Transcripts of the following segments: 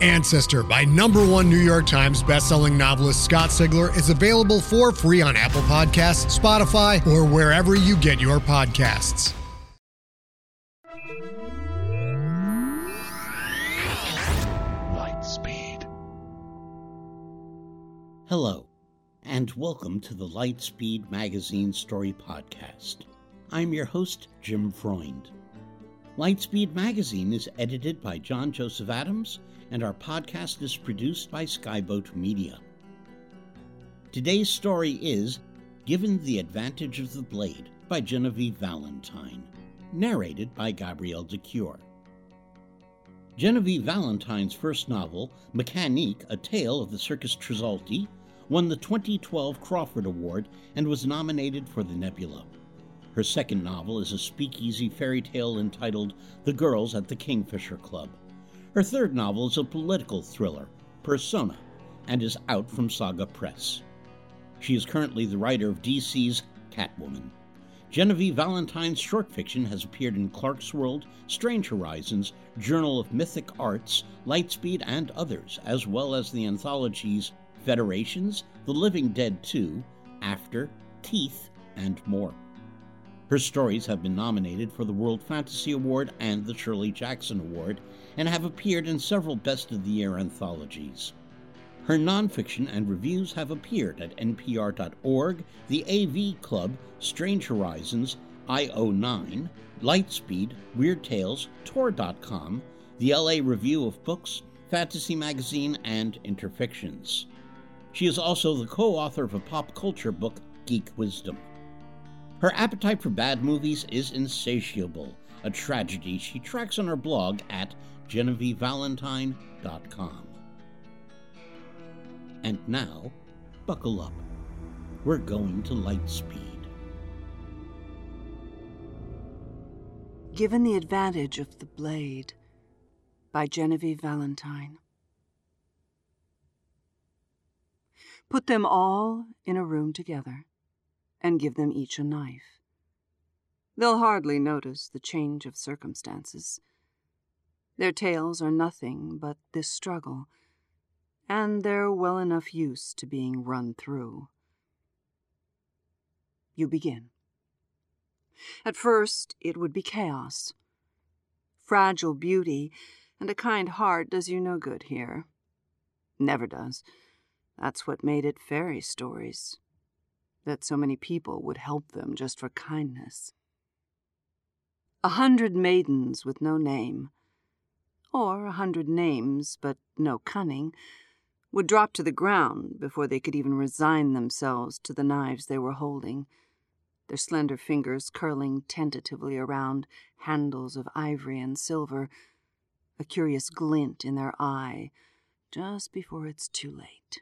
Ancestor by number one New York Times bestselling novelist Scott Sigler is available for free on Apple Podcasts, Spotify, or wherever you get your podcasts. Lightspeed. Hello, and welcome to the Lightspeed Magazine Story Podcast. I'm your host, Jim Freund. Lightspeed Magazine is edited by John Joseph Adams, and our podcast is produced by Skyboat Media. Today's story is Given the Advantage of the Blade by Genevieve Valentine, narrated by Gabrielle de Cuir. Genevieve Valentine's first novel, Mécanique, A Tale of the Circus Tresaulti, won the 2012 Crawford Award and was nominated for the Nebula. Her second novel is a speakeasy fairy tale entitled The Girls at the Kingfisher Club. Her third novel is a political thriller, Persona, and is out from Saga Press. She is currently the writer of DC's Catwoman. Genevieve Valentine's short fiction has appeared in Clarkesworld, Strange Horizons, Journal of Mythic Arts, Lightspeed, and others, as well as the anthologies Federations, The Living Dead 2, After, Teeth, and more. Her stories have been nominated for the World Fantasy Award and the Shirley Jackson Award, and have appeared in several Best of the Year anthologies. Her nonfiction and reviews have appeared at npr.org, the AV Club, Strange Horizons, IO9, Lightspeed, Weird Tales, Tor.com, the LA Review of Books, Fantasy Magazine, and Interfictions. She is also the co author of a pop culture book, Geek Wisdom. Her appetite for bad movies is insatiable, a tragedy she tracks on her blog at genevievevalentine.com. And now, buckle up. We're going to Lightspeed. Given the Advantage of the Blade by Genevieve Valentine. Put them all in a room together and give them each a knife. They'll hardly notice the change of circumstances. Their tales are nothing but this struggle, and they're well enough used to being run through. You begin. At first, it would be chaos. Fragile beauty and a kind heart does you no good here. Never does. That's what made it fairy stories. That so many people would help them just for kindness. A hundred maidens with no name, or a hundred names but no cunning, would drop to the ground before they could even resign themselves to the knives they were holding their slender fingers curling tentatively around handles of ivory and silver, a curious glint in their eye just before it's too late.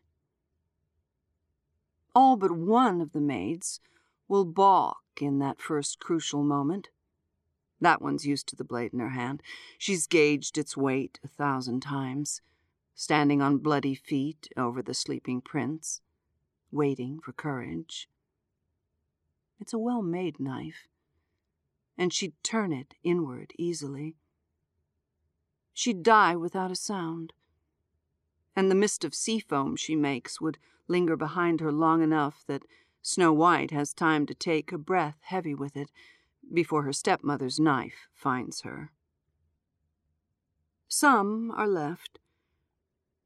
All but one of the maids will balk in that first crucial moment. That one's used to the blade in her hand. She's gauged its weight a thousand times, standing on bloody feet over the sleeping prince, waiting for courage. It's a well made knife, and she'd turn it inward easily. She'd die without a sound, and the mist of sea foam she makes would linger behind her long enough that Snow White has time to take a breath heavy with it before her stepmother's knife finds her. Some are left.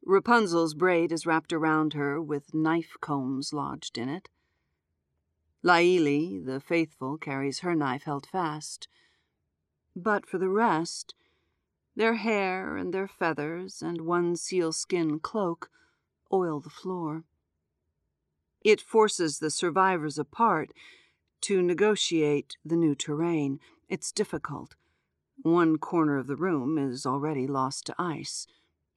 Rapunzel's braid is wrapped around her with knife combs lodged in it. Laili, the faithful, carries her knife held fast. But for the rest, their hair and their feathers and one sealskin cloak oil the floor. It forces the survivors apart to negotiate the new terrain. It's difficult. One corner of the room is already lost to ice,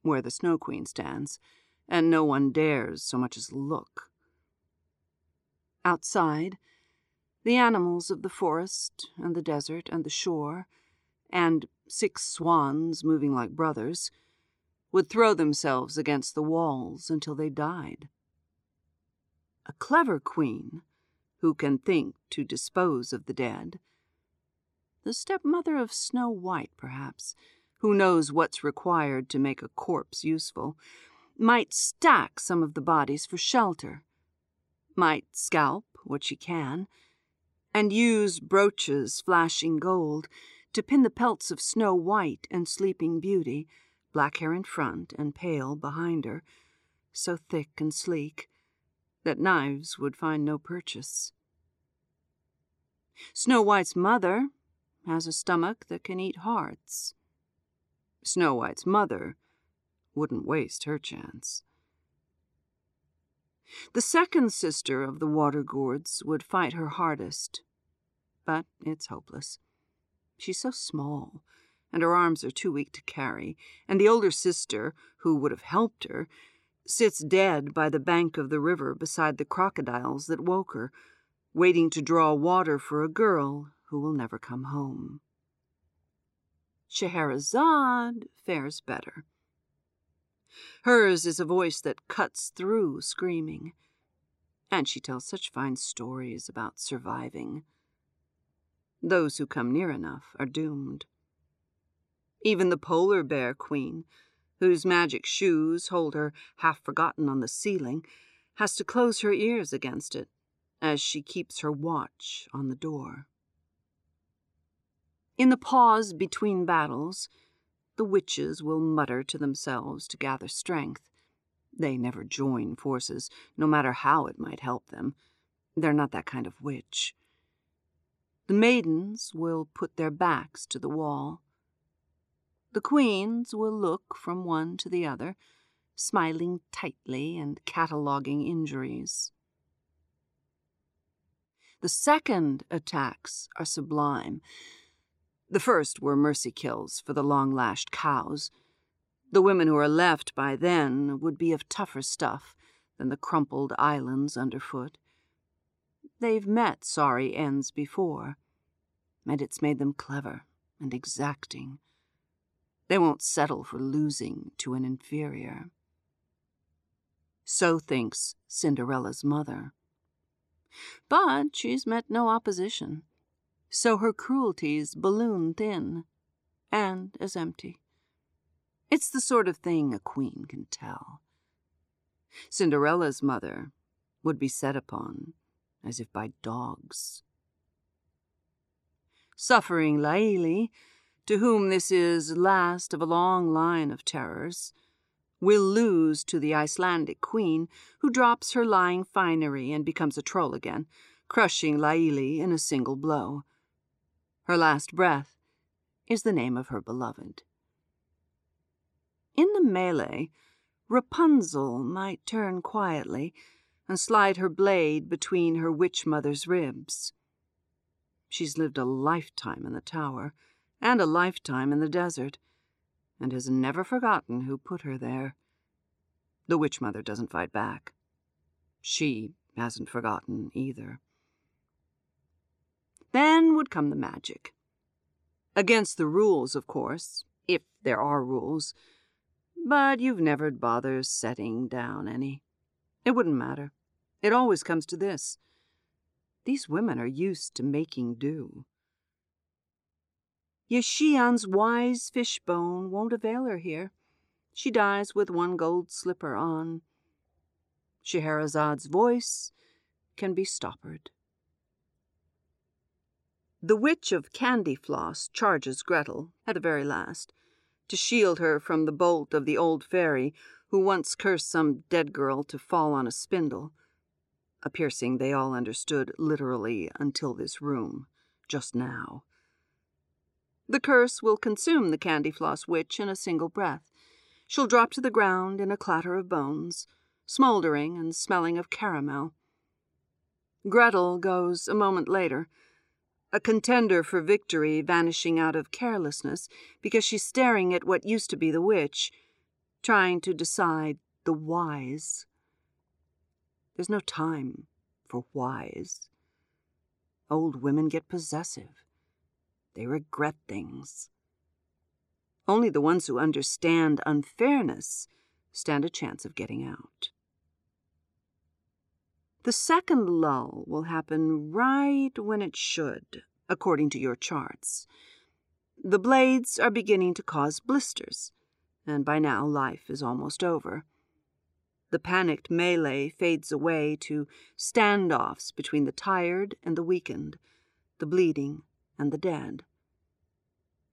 where the Snow Queen stands, and no one dares so much as look. Outside, the animals of the forest and the desert and the shore, and six swans moving like brothers, would throw themselves against the walls until they died. A clever queen, who can think to dispose of the dead, the stepmother of Snow White, perhaps, who knows what's required to make a corpse useful, might stack some of the bodies for shelter, might scalp what she can, and use brooches flashing gold to pin the pelts of Snow White and Sleeping Beauty, black hair in front and pale behind her, so thick and sleek that knives would find no purchase. Snow White's mother has a stomach that can eat hearts. Snow White's mother wouldn't waste her chance. The second sister of the Water Gourds would fight her hardest, but it's hopeless. She's so small, and her arms are too weak to carry, and the older sister, who would have helped her, sits dead by the bank of the river beside the crocodiles that woke her, waiting to draw water for a girl who will never come home. Scheherazade fares better. Hers is a voice that cuts through screaming, and she tells such fine stories about surviving. Those who come near enough are doomed. Even the polar bear queen, whose magic shoes hold her half forgotten on the ceiling, has to close her ears against it as she keeps her watch on the door. In the pause between battles, the witches will mutter to themselves to gather strength. They never join forces, no matter how it might help them. They're not that kind of witch. The maidens will put their backs to the wall. The queens will look from one to the other, smiling tightly and cataloguing injuries. The second attacks are sublime. The first were mercy kills for the long lashed cows. The women who are left by then would be of tougher stuff than the crumpled islands underfoot. They've met sorry ends before, and it's made them clever and exacting. They won't settle for losing to an inferior. So thinks Cinderella's mother. But she's met no opposition so her cruelties balloon thin and as empty. It's the sort of thing a queen can tell. Cinderella's mother would be set upon as if by dogs. Suffering Laili, to whom this is last of a long line of terrors, will lose to the Icelandic queen, who drops her lying finery and becomes a troll again, crushing Laili in a single blow. Her last breath is the name of her beloved. In the melee, Rapunzel might turn quietly and slide her blade between her witch mother's ribs. She's lived a lifetime in the tower and a lifetime in the desert, and has never forgotten who put her there. The witch mother doesn't fight back. She hasn't forgotten either. Then would come the magic. Against the rules, of course, if there are rules. But you've never bothered setting down any. It wouldn't matter. It always comes to this. These women are used to making do. Ye Xian's wise fishbone won't avail her here. She dies with one gold slipper on. Scheherazade's voice can be stoppered. The Witch of Candyfloss charges Gretel, at the very last, to shield her from the bolt of the old fairy who once cursed some dead girl to fall on a spindle, a piercing they all understood literally until this room, just now. The curse will consume the Candyfloss witch in a single breath. She'll drop to the ground in a clatter of bones, smoldering and smelling of caramel. Gretel goes a moment later a contender for victory vanishing out of carelessness because she's staring at what used to be the witch, trying to decide the wise. There's no time for wise. Old women get possessive. They regret things. Only the ones who understand unfairness stand a chance of getting out. The second lull will happen right when it should, according to your charts. The blades are beginning to cause blisters, and by now life is almost over. The panicked melee fades away to standoffs between the tired and the weakened, the bleeding and the dead.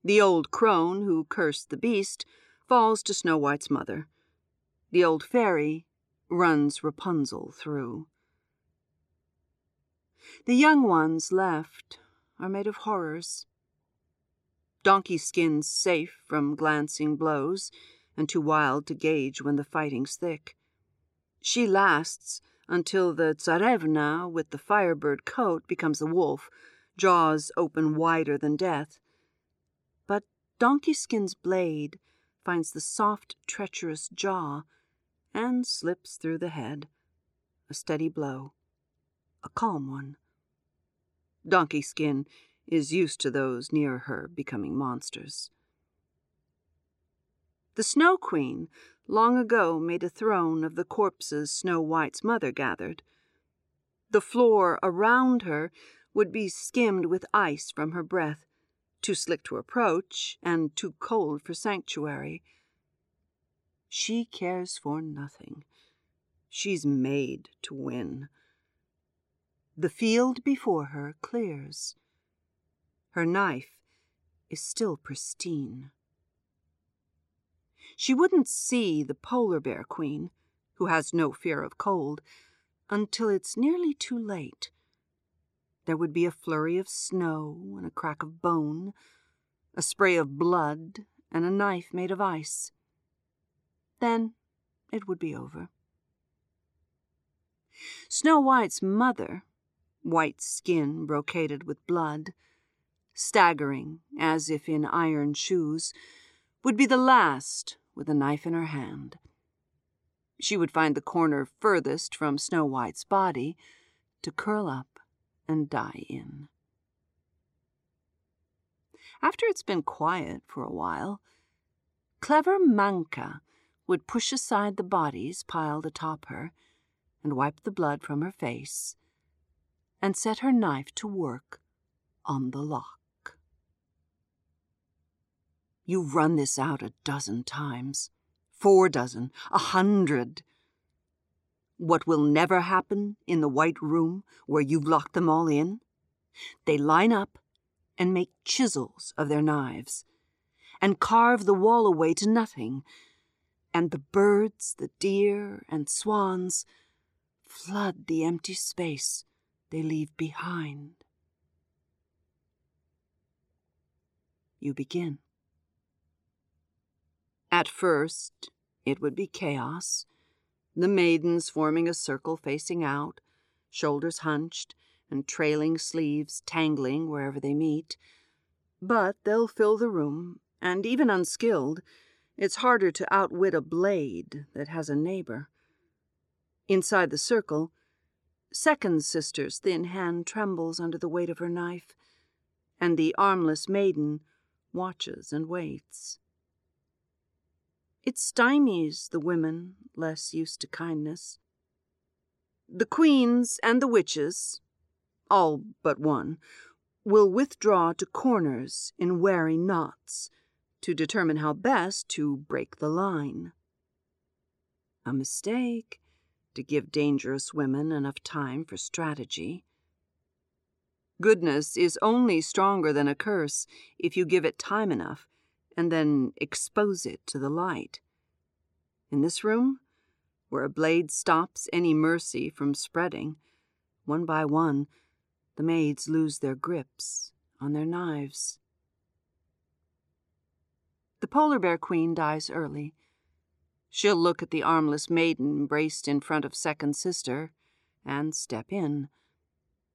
The old crone who cursed the beast falls to Snow White's mother. The old fairy runs Rapunzel through. The young ones left are made of horrors. Donkey skins safe from glancing blows, and too wild to gauge when the fighting's thick. She lasts until the Tsarevna with the firebird coat becomes a wolf, jaws open wider than death. But Donkey Skin's blade finds the soft, treacherous jaw and slips through the head. A steady blow, a calm one. Donkey Skin is used to those near her becoming monsters. The Snow Queen long ago made a throne of the corpses Snow White's mother gathered. The floor around her would be skimmed with ice from her breath, too slick to approach and too cold for sanctuary. She cares for nothing. She's made to win. The field before her clears. Her knife is still pristine. She wouldn't see the polar bear queen, who has no fear of cold, until it's nearly too late. There would be a flurry of snow and a crack of bone, a spray of blood and a knife made of ice. Then it would be over. Snow White's mother, white skin brocaded with blood, staggering as if in iron shoes, would be the last with a knife in her hand. She would find the corner furthest from Snow White's body to curl up and die in. After it's been quiet for a while, clever Manka would push aside the bodies piled atop her and wipe the blood from her face and set her knife to work on the lock. You've run this out a dozen times, four dozen, a hundred. What will never happen in the White Room where you've locked them all in? They line up and make chisels of their knives and carve the wall away to nothing, and the birds, the deer, and swans flood the empty space they leave behind. You begin. At first, it would be chaos, the maidens forming a circle facing out, shoulders hunched, and trailing sleeves tangling wherever they meet. But they'll fill the room, and even unskilled, it's harder to outwit a blade that has a neighbor. Inside the circle, Second sister's thin hand trembles under the weight of her knife, and the armless maiden watches and waits. It stymies the women less used to kindness. The queens and the witches, all but one, will withdraw to corners in wary knots to determine how best to break the line. A mistake to give dangerous women enough time for strategy. Goodness is only stronger than a curse if you give it time enough and then expose it to the light. In this room, where a blade stops any mercy from spreading, one by one, the maids lose their grips on their knives. The polar bear queen dies early. She'll look at the armless maiden braced in front of second sister and step in.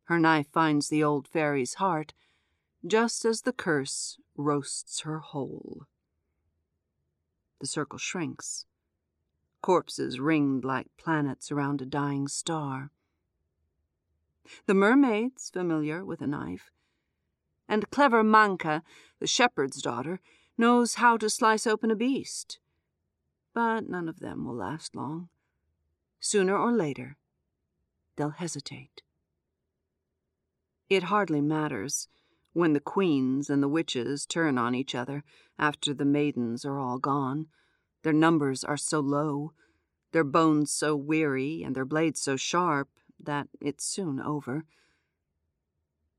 Her knife finds the old fairy's heart just as the curse roasts her whole. The circle shrinks. Corpses ringed like planets around a dying star. The mermaid's familiar with a knife. And clever Manka, the shepherd's daughter, knows how to slice open a beast. But none of them will last long. Sooner or later, they'll hesitate. It hardly matters when the queens and the witches turn on each other after the maidens are all gone. Their numbers are so low, their bones so weary, and their blades so sharp that it's soon over.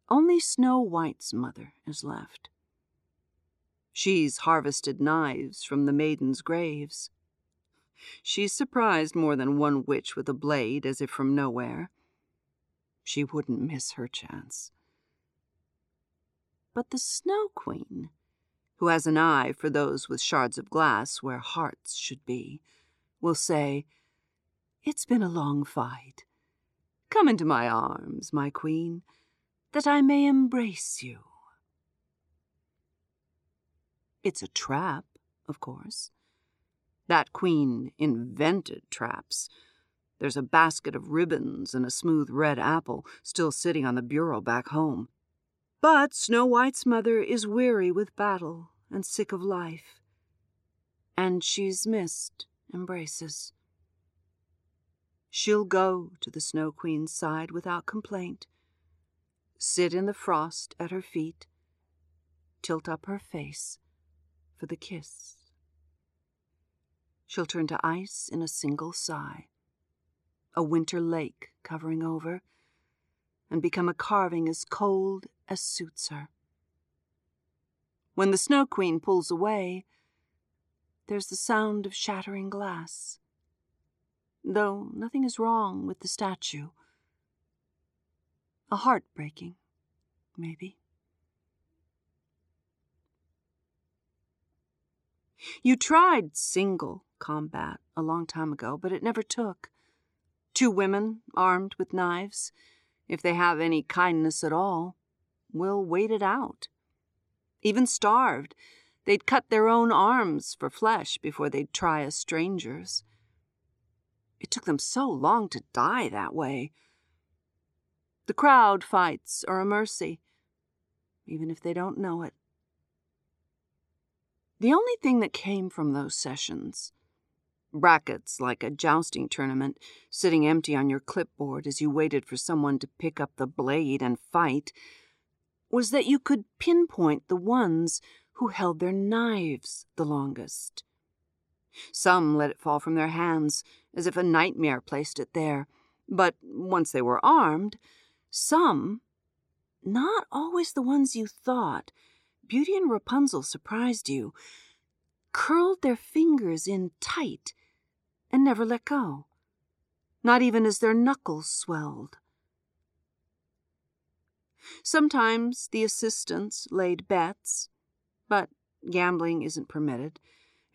Only Snow White's mother is left. She's harvested knives from the maidens' graves. She's surprised more than one witch with a blade as if from nowhere. She wouldn't miss her chance. But the Snow Queen, who has an eye for those with shards of glass where hearts should be, will say, It's been a long fight. Come into my arms, my queen, that I may embrace you. It's a trap, of course. That queen invented traps. There's a basket of ribbons and a smooth red apple still sitting on the bureau back home. But Snow White's mother is weary with battle and sick of life, and she's missed embraces. She'll go to the Snow Queen's side without complaint, sit in the frost at her feet, tilt up her face for the kiss. She'll turn to ice in a single sigh, a winter lake covering over, and become a carving as cold as suits her. When the Snow Queen pulls away, there's the sound of shattering glass though nothing is wrong with the statue. A heart breaking, maybe. You tried single combat a long time ago, but it never took. Two women, armed with knives, if they have any kindness at all, will wait it out. Even starved, they'd cut their own arms for flesh before they'd try a stranger's. It took them so long to die that way. The crowd fights are a mercy, even if they don't know it. The only thing that came from those sessions, brackets like a jousting tournament, sitting empty on your clipboard as you waited for someone to pick up the blade and fight, was that you could pinpoint the ones who held their knives the longest. Some let it fall from their hands, as if a nightmare placed it there. But once they were armed, some, not always the ones you thought, Beauty and Rapunzel surprised you, curled their fingers in tight and never let go, not even as their knuckles swelled. Sometimes the assistants laid bets, but gambling isn't permitted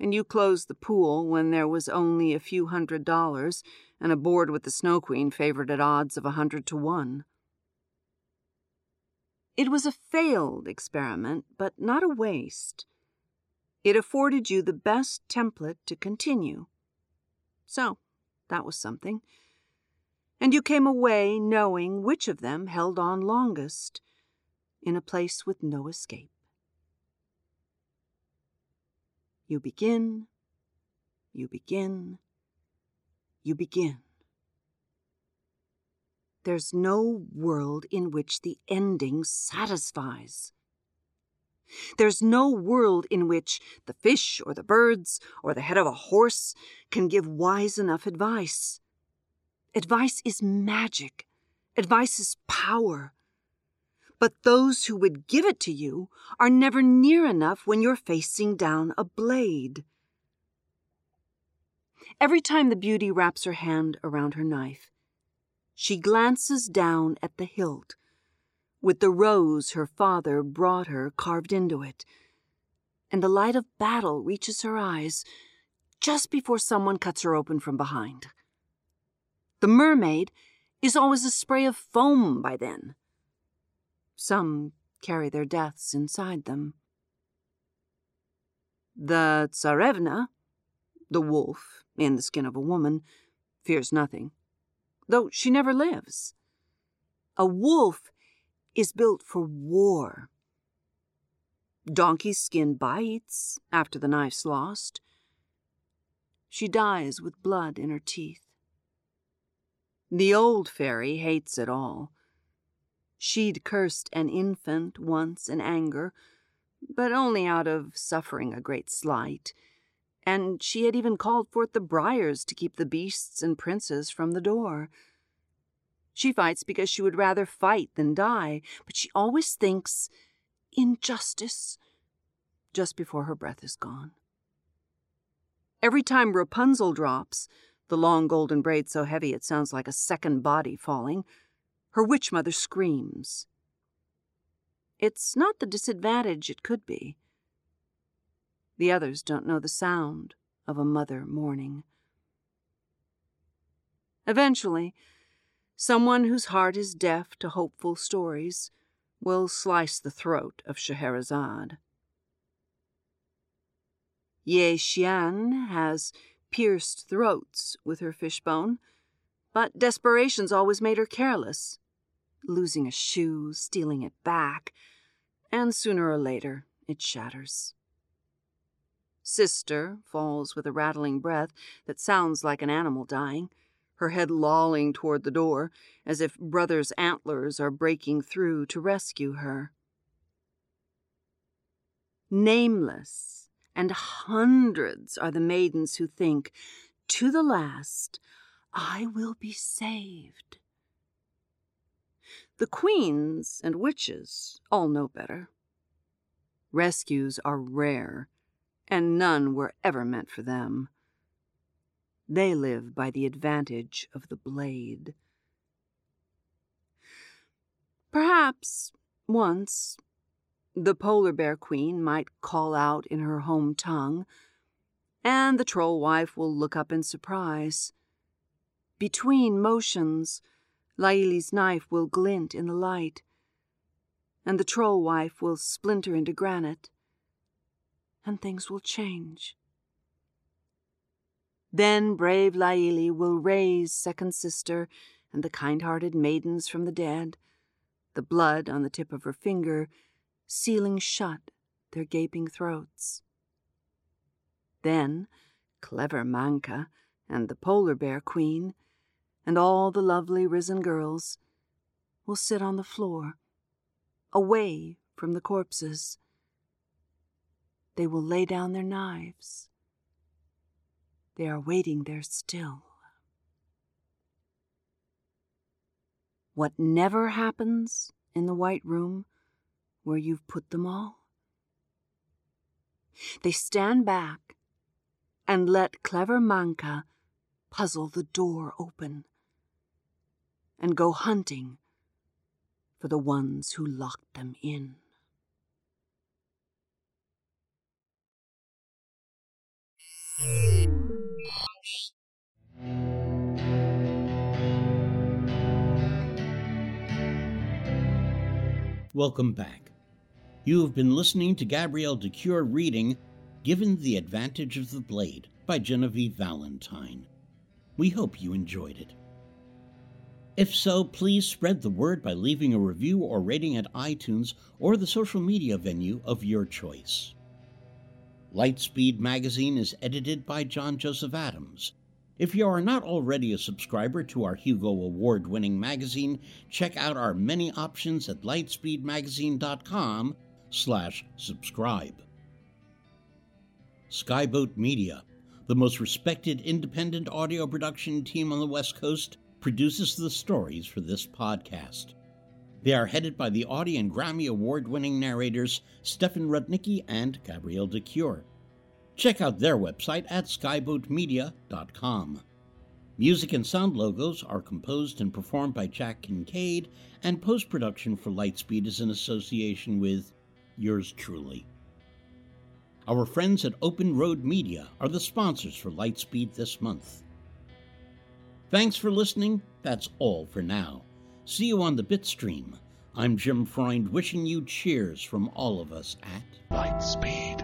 and you closed the pool when there was only a few hundred dollars, and a board with the Snow Queen favored at odds of a hundred to one. It was a failed experiment, but not a waste. It afforded you the best template to continue. So, that was something. And you came away knowing which of them held on longest, in a place with no escape. You begin, you begin, you begin. There's no world in which the ending satisfies. There's no world in which the fish or the birds or the head of a horse can give wise enough advice. Advice is magic. Advice is power but those who would give it to you are never near enough when you're facing down a blade. Every time the beauty wraps her hand around her knife, she glances down at the hilt, with the rose her father brought her carved into it, and the light of battle reaches her eyes just before someone cuts her open from behind. The mermaid is always a spray of foam by then. Some carry their deaths inside them. The Tsarevna, the wolf in the skin of a woman, fears nothing, though she never lives. A wolf is built for war. Donkey's skin bites after the knife's lost. She dies with blood in her teeth. The old fairy hates it all. She'd cursed an infant once in anger, but only out of suffering a great slight, and she had even called forth the briars to keep the beasts and princes from the door. She fights because she would rather fight than die, but she always thinks injustice just before her breath is gone. Every time Rapunzel drops, the long golden braid so heavy it sounds like a second body falling, her witch mother screams. It's not the disadvantage it could be. The others don't know the sound of a mother mourning. Eventually, someone whose heart is deaf to hopeful stories will slice the throat of Scheherazade. Ye Xian has pierced throats with her fishbone, but desperation's always made her careless, losing a shoe, stealing it back, and sooner or later it shatters. Sister falls with a rattling breath that sounds like an animal dying, her head lolling toward the door, as if brother's antlers are breaking through to rescue her. Nameless and hundreds are the maidens who think, to the last, I will be saved. The queens and witches all know better. Rescues are rare, and none were ever meant for them. They live by the advantage of the blade. Perhaps, once, the polar bear queen might call out in her home tongue, and the troll wife will look up in surprise. Between motions, Laili's knife will glint in the light, and the troll wife will splinter into granite, and things will change. Then brave Laili will raise second sister and the kind-hearted maidens from the dead, the blood on the tip of her finger sealing shut their gaping throats. Then clever Manka and the polar bear queen and all the lovely risen girls will sit on the floor, away from the corpses. They will lay down their knives. They are waiting there still. What never happens in the White Room where you've put them all? They stand back and let clever Manka puzzle the door open and go hunting for the ones who locked them in. Welcome back. You have been listening to Gabrielle de Cuir reading Given the Advantage of the Blade by Genevieve Valentine. We hope you enjoyed it. If so, please spread the word by leaving a review or rating at iTunes or the social media venue of your choice. Lightspeed Magazine is edited by John Joseph Adams. If you are not already a subscriber to our Hugo Award winning magazine, check out our many options at lightspeedmagazine.com slash subscribe. Skyboat Media, the most respected independent audio production team on the West Coast, produces the stories for this podcast. They are headed by the Audie and Grammy Award winning narrators Stefan Rudnicki and Gabrielle de Cuir. Check out their website at skyboatmedia.com. Music and sound logos are composed and performed by Jack Kincaid, and post production for Lightspeed is in association with yours truly. Our friends at Open Road Media are the sponsors for Lightspeed this month. Thanks for listening. That's all for now. See you on the Bitstream. I'm Jim Freund wishing you cheers from all of us at Lightspeed.